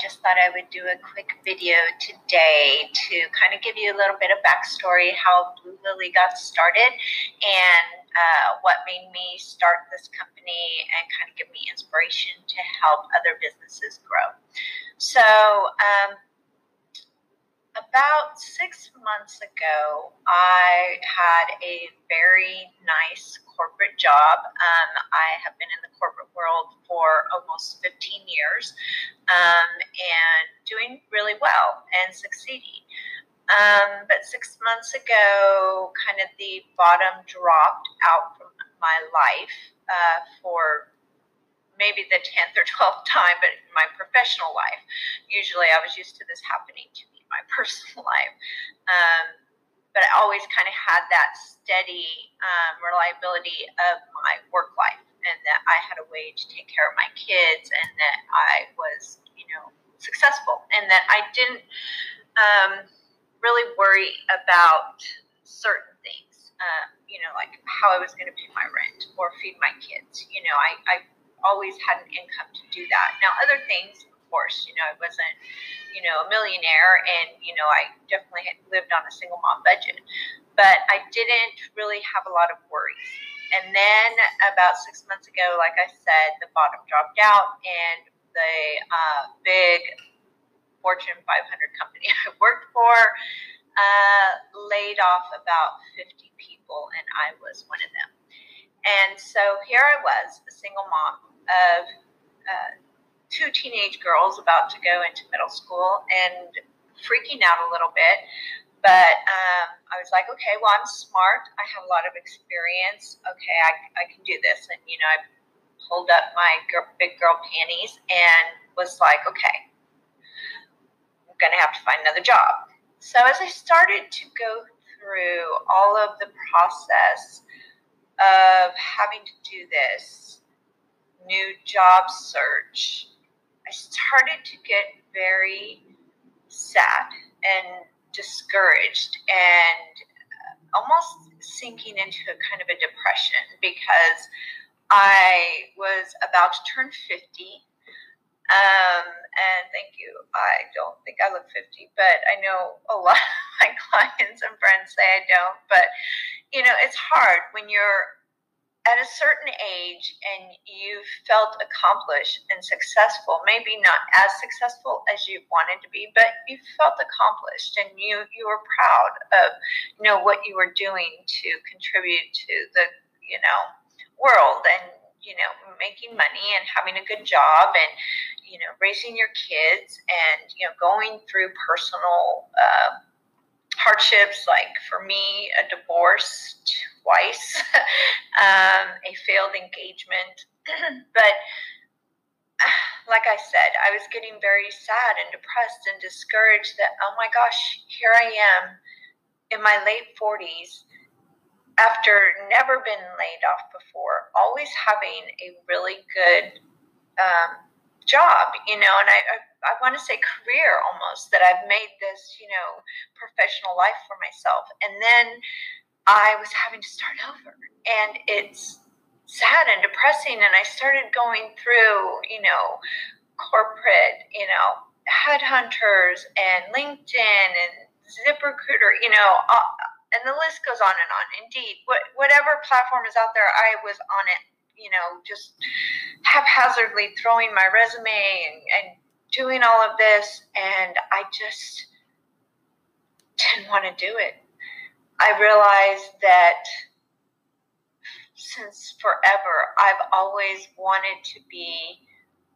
just thought I would do a quick video today to kind of give you a little bit of backstory how Blue Lily got started and uh, what made me start this company and kind of give me inspiration to help other businesses grow. So, um, about six months ago, I had a very nice corporate job. Um, I have been in the corporate world for almost 15 years um, and doing really well and succeeding. Um, but six months ago, kind of the bottom dropped out from my life uh, for maybe the 10th or 12th time, but in my professional life. Usually I was used to this happening to me my personal life. Um, but I always kind of had that steady um, reliability of my work life and that I had a way to take care of my kids and that I was, you know, successful and that I didn't um, really worry about certain things, uh, you know, like how I was going to pay my rent or feed my kids. You know, I, I always had an income to do that. Now, other things, course, you know, I wasn't, you know, a millionaire and, you know, I definitely had lived on a single mom budget, but I didn't really have a lot of worries. And then about six months ago, like I said, the bottom dropped out and the uh, big Fortune 500 company I worked for uh, laid off about 50 people, and I was one of them. And so here I was, a single mom of uh, two teenage girls about to go into middle school and freaking out a little bit. But um, I was like, okay, well, I'm smart. I have a lot of experience. Okay, I, I can do this. And, you know, I pulled up my girl, big girl panties and was like, okay, I'm going to have to find another job. So as I started to go through all of the process of having to do this, new job search, I started to get very sad and discouraged and almost sinking into a kind of a depression because I was about to turn 50. Um, and thank you. I don't think I look 50, but I know a lot of my clients and friends say I don't. But, you know, it's hard when you're at a certain age and you've felt accomplished and successful maybe not as successful as you wanted to be but you felt accomplished and you you were proud of you know what you were doing to contribute to the you know world and you know making money and having a good job and you know raising your kids and you know going through personal uh, hardships like for me a divorce twice, um, a failed engagement. but like I said, I was getting very sad and depressed and discouraged that, oh my gosh, here I am in my late 40s after never been laid off before, always having a really good um, job, you know, and I, I, I want to say career almost that I've made this, you know, professional life for myself. And then I was having to start over. And it's sad and depressing. And I started going through, you know, corporate, you know, headhunters and LinkedIn and ZipRecruiter, you know, uh, and the list goes on and on. Indeed, what, whatever platform is out there, I was on it, you know, just haphazardly throwing my resume and, and doing all of this. And I just didn't want to do it. I realized that since forever, I've always wanted to be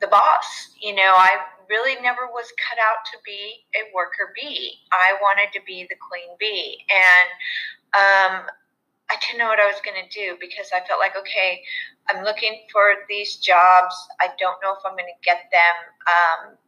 the boss. You know, I really never was cut out to be a worker bee. I wanted to be the queen bee. And um, I didn't know what I was going to do because I felt like, okay, I'm looking for these jobs. I don't know if I'm going to get them. Um,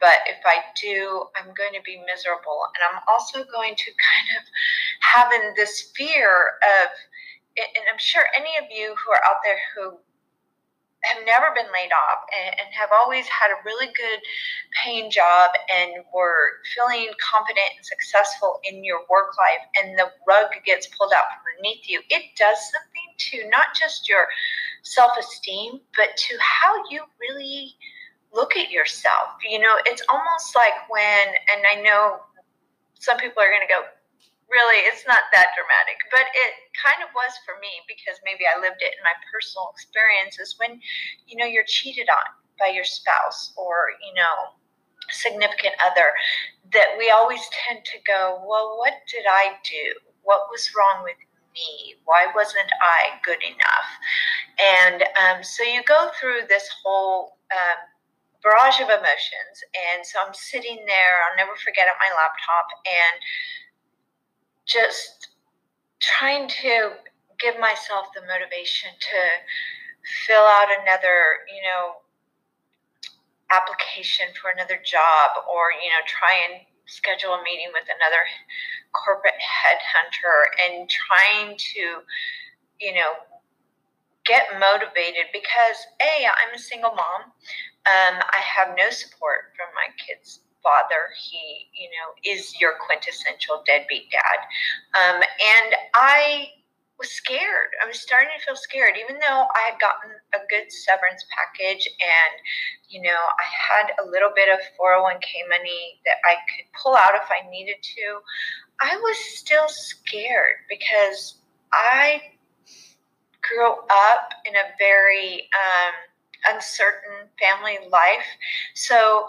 but if I do, I'm going to be miserable. And I'm also going to kind of having this fear of, and I'm sure any of you who are out there who have never been laid off and, and, have always had a really good paying job and were feeling confident and successful in your work life and the rug gets pulled out from underneath you, it does something to not just your self esteem, but to how you really look at yourself. You know, it's almost like when, and I know some people are going to go, really, it's not that dramatic, but it kind of was for me because maybe I lived it in my personal experiences when, you know, you're cheated on by your spouse or, you know, significant other that we always tend to go, well, what did I do? What was wrong with me? Why wasn't I good enough? And um, so you go through this whole um, barrage of emotions. And so I'm sitting there, I'll never forget at my laptop and just trying to give myself the motivation to fill out another, you know, application for another job or, you know, try and schedule a meeting with another corporate headhunter and trying to, you know, get motivated because A, I'm a single mom. Um, I have no support from my kids' father. He, you know, is your quintessential deadbeat dad. Um, and I was scared. I was starting to feel scared, even though I had gotten a good severance package and, you know, I had a little bit of 401k money that I could pull out if I needed to. I was still scared because I grew up in a very um, uncertain family life. So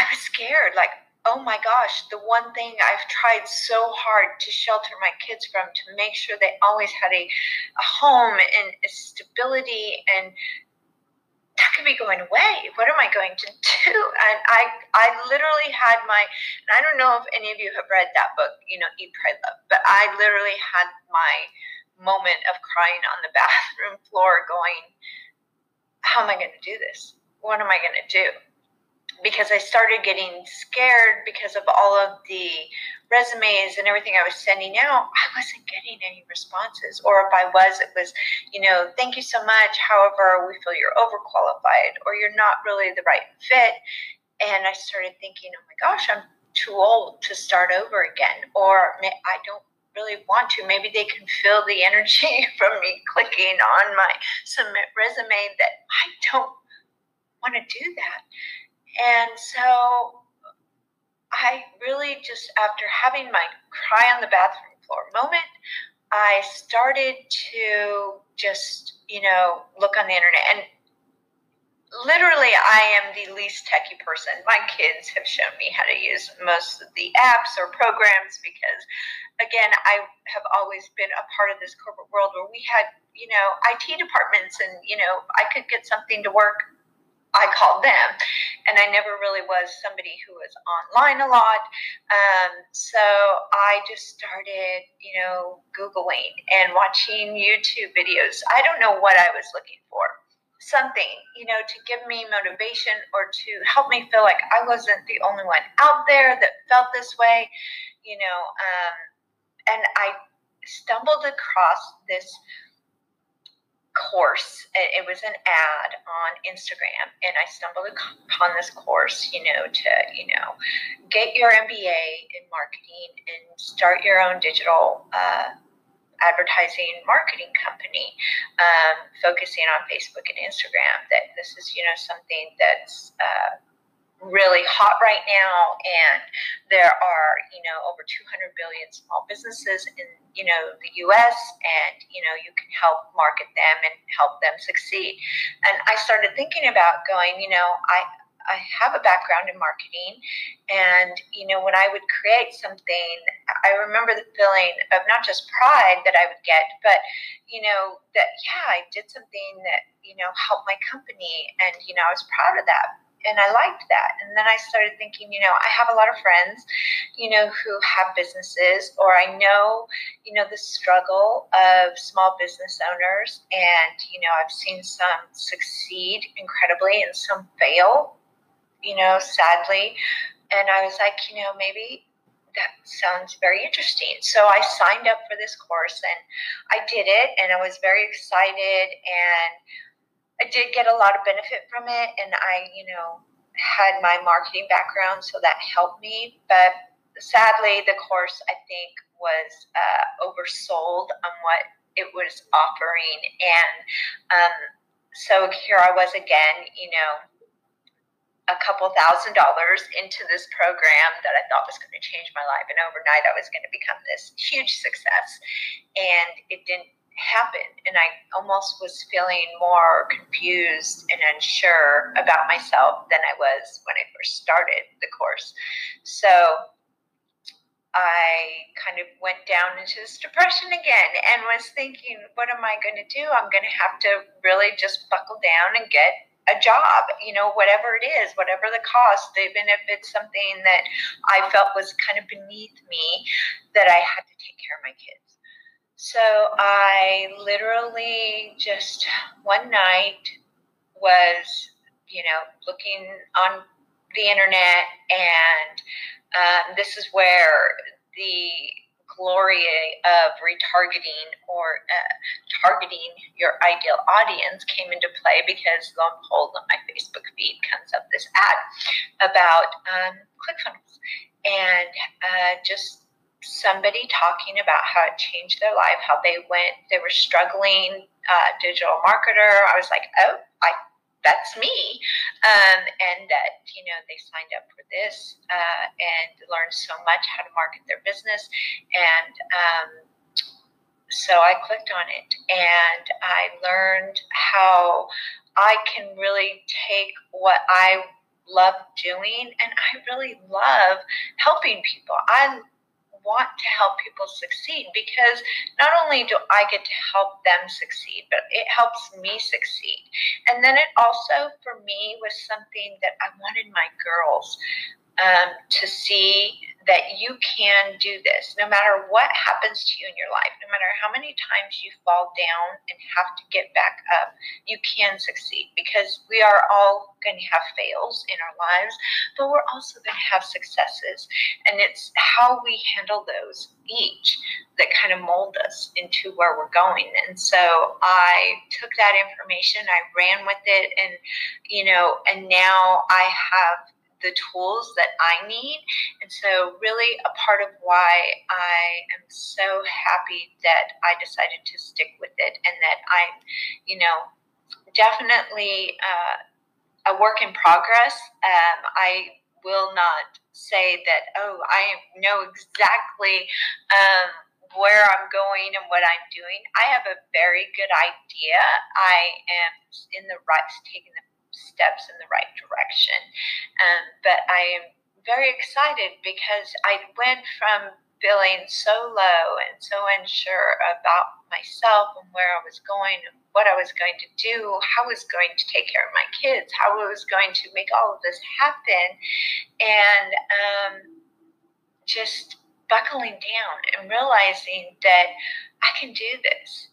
I was scared. Like, oh my gosh, the one thing I've tried so hard to shelter my kids from, to make sure they always had a, a home and a stability and that could be going away. What am I going to do? And I, I literally had my, and I don't know if any of you have read that book, you know, Eat, Pray, Love, but I literally had my moment of crying on the bathroom floor, going, how am I going to do this? What am I going to do? Because I started getting scared because of all of the resumes and everything I was sending out, I wasn't getting any responses. Or if I was, it was, you know, thank you so much. However, we feel you're overqualified or you're not really the right fit. And I started thinking, oh my gosh, I'm too old to start over again. Or I don't really want to. Maybe they can feel the energy from me clicking on my submit resume that I don't want to do that. And so I really just, after having my cry on the bathroom floor moment, I started to just, you know, look on the internet. And literally, I am the least techie person. My kids have shown me how to use most of the apps or programs because, again, I have always been a part of this corporate world where we had, you know, IT departments and, you know, I could get something to work I called them. And I never really was somebody who was online a lot. Um, so I just started, you know, Googling and watching YouTube videos. I don't know what I was looking for. Something, you know, to give me motivation or to help me feel like I wasn't the only one out there that felt this way, you know. Um, and I stumbled across this course. It was an ad on Instagram, and I stumbled upon this course, you know, to, you know, get your MBA in marketing and start your own digital uh, advertising marketing company, um, focusing on Facebook and Instagram. That this is, you know, something that's uh, really hot right now and there are you know over 200 billion small businesses in you know the US and you know you can help market them and help them succeed. And I started thinking about going you know I I have a background in marketing and you know when I would create something I remember the feeling of not just pride that I would get but you know that yeah I did something that you know helped my company and you know I was proud of that and I liked that. And then I started thinking, you know, I have a lot of friends, you know, who have businesses, or I know, you know, the struggle of small business owners. And, you know, I've seen some succeed incredibly and some fail, you know, sadly. And I was like, you know, maybe that sounds very interesting. So I signed up for this course and I did it and I was very excited and I did get a lot of benefit from it, and I, you know, had my marketing background, so that helped me. But sadly, the course I think was uh, oversold on what it was offering. And um, so here I was again, you know, a couple thousand dollars into this program that I thought was going to change my life. And overnight, I was going to become this huge success. And it didn't happen. And I almost was feeling more confused and unsure about myself than I was when I first started the course. So I kind of went down into this depression again and was thinking, what am I going to do? I'm going to have to really just buckle down and get a job, you know, whatever it is, whatever the cost, even if it's something that I felt was kind of beneath me, that I had to take care of my kids. So I literally just one night was, you know, looking on the internet and um, this is where the glory of retargeting or uh, targeting your ideal audience came into play because lo and behold, on my Facebook feed comes up this ad about um, ClickFunnels and uh, just somebody talking about how it changed their life, how they went, they were struggling, uh, digital marketer. I was like, oh, I that's me. Um, and that, you know, they signed up for this uh, and learned so much how to market their business. And um, so I clicked on it and I learned how I can really take what I love doing and I really love helping people. I want to help people succeed because not only do I get to help them succeed, but it helps me succeed. And then it also, for me, was something that I wanted my girls um, to see that you can do this no matter what happens to you in your life, no matter how many times you fall down and have to get back up, you can succeed because we are all going to have fails in our lives, but we're also going to have successes. And it's how we handle those each that kind of mold us into where we're going. And so I took that information, I ran with it, and, you know, and now I have the tools that I need. And so, really, a part of why I am so happy that I decided to stick with it and that I'm, you know, definitely uh, a work in progress. Um, I will not say that, oh, I know exactly. Um, where I'm going and what I'm doing. I have a very good idea. I am in the right, taking the steps in the right direction. Um, but I am very excited because I went from feeling so low and so unsure about myself and where I was going what I was going to do, how I was going to take care of my kids, how I was going to make all of this happen, and um, just buckling down and realizing that I can do this.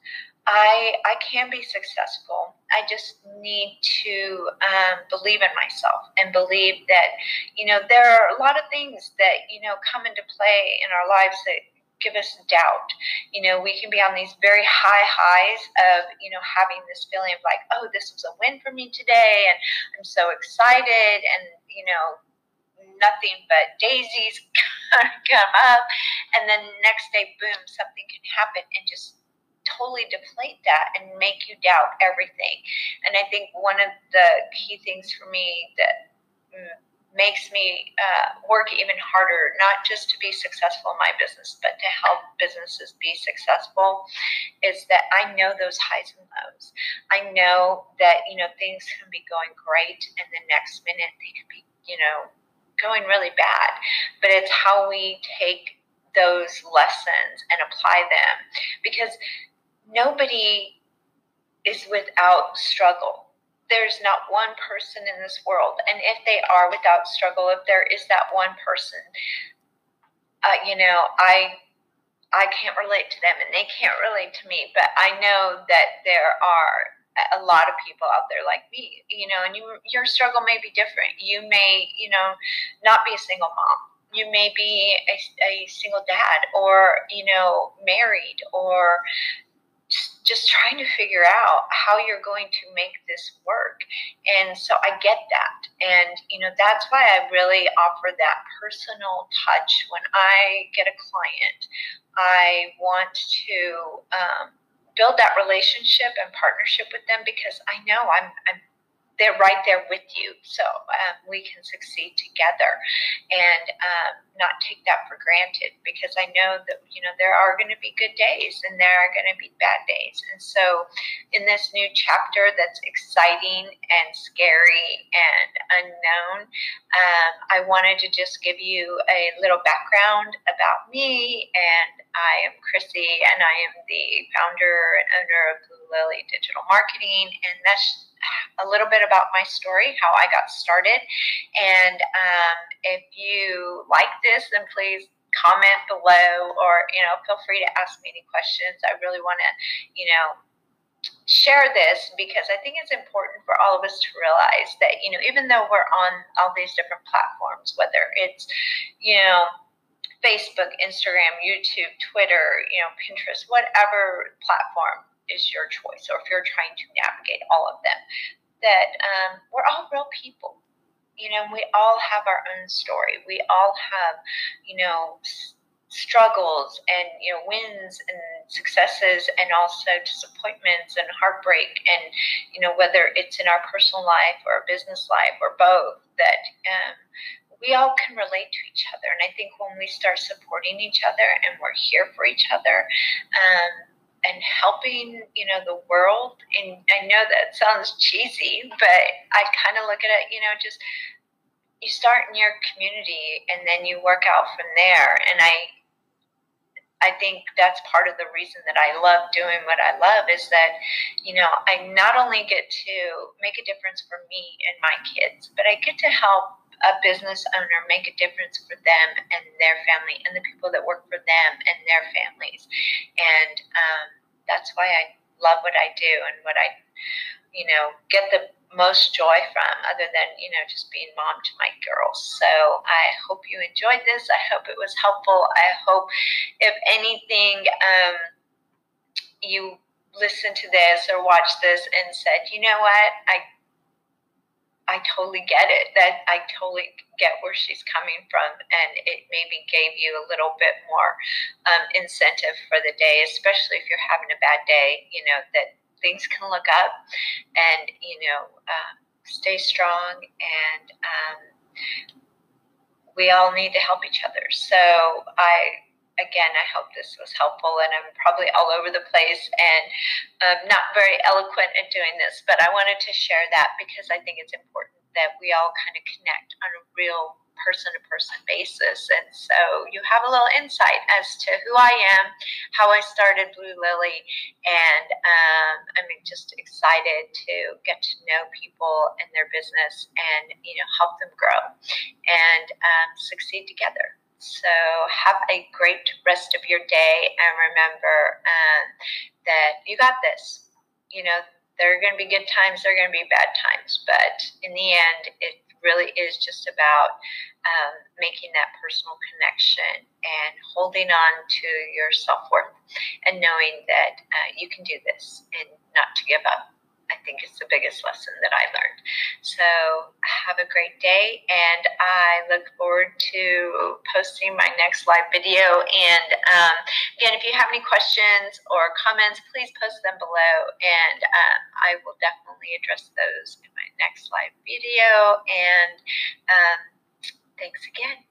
I I can be successful. I just need to um, believe in myself and believe that you know there are a lot of things that you know come into play in our lives that give us doubt. You know, we can be on these very high highs of you know having this feeling of like, oh, this was a win for me today, and I'm so excited, and you know nothing but daisies come up and then next day boom something can happen and just totally deplete that and make you doubt everything. And I think one of the key things for me that mm, makes me uh, work even harder, not just to be successful in my business, but to help businesses be successful, is that I know those highs and lows. I know that, you know, things can be going great and the next minute they can be, you know, going really bad. But it's how we take those lessons and apply them because nobody is without struggle. There's not one person in this world, and if they are without struggle, if there is that one person, uh, you know, I I can't relate to them, and they can't relate to me. But I know that there are a lot of people out there like me, you know, and you, your struggle may be different. You may, you know, not be a single mom. You may be a, a single dad, or you know, married, or just trying to figure out how you're going to make this work. And so I get that. And, you know, that's why I really offer that personal touch when I get a client. I want to um, build that relationship and partnership with them because I know I'm, I'm they're right there with you. So um, we can succeed together and um, not take that for granted because I know that, you know, there are going to be good days and there are going to be bad days. And so in this new chapter that's exciting and scary and unknown, um, I wanted to just give you a little background about me. And I am Chrissy and I am the founder and owner of Blue Lily Digital Marketing. And that's a little bit about my story, how I got started. And um, if you like this, then please comment below or, you know, feel free to ask me any questions. I really want to, you know, share this because I think it's important for all of us to realize that, you know, even though we're on all these different platforms, whether it's, you know, Facebook, Instagram, YouTube, Twitter, you know, Pinterest, whatever platform is your choice, or if you're trying to navigate all of them, that um, we're all real people. You know, we all have our own story. We all have, you know, struggles and you know wins and successes and also disappointments and heartbreak and you know whether it's in our personal life or business life or both that um, we all can relate to each other and i think when we start supporting each other and we're here for each other um, and helping you know the world. And i know that sounds cheesy but i kind of look at it you know just you start in your community and then you work out from there. And i i think that's part of the reason that i love doing what i love is that you know i not only get to make a difference for me and my kids but i get to help a business owner make a difference for them and their family and the people that work for them and their families. And um, that's why I love what I do and what I, you know, get the most joy from other than, you know, just being mom to my girls. So I hope you enjoyed this. I hope it was helpful. I hope, if anything, um, you listened to this or watched this and said, you know what, I I totally get it. That I totally get where she's coming from, and it maybe gave you a little bit more um, incentive for the day, especially if you're having a bad day. You know that things can look up, and you know uh, stay strong, and um, we all need to help each other. So I again, I hope this was helpful. And I'm probably all over the place and um, not very eloquent at doing this, but I wanted to share that because I think it's important that we all kind of connect on a real person to person basis. And so you have a little insight as to who I am, how I started Blue Lily, and um, I'm just excited to get to know people and their business and, you know, help them grow and um, succeed together. So have a great rest of your day and remember um, that you got this. You know, there are going to be good times, there are going to be bad times, but in the end, it really is just about um, making that personal connection and holding on to your self worth and knowing that uh, you can do this and not to give up. Think is the biggest lesson that I learned. So have a great day, and I look forward to posting my next live video. And um, again, if you have any questions or comments, please post them below, and um, I will definitely address those in my next live video. And um, thanks again.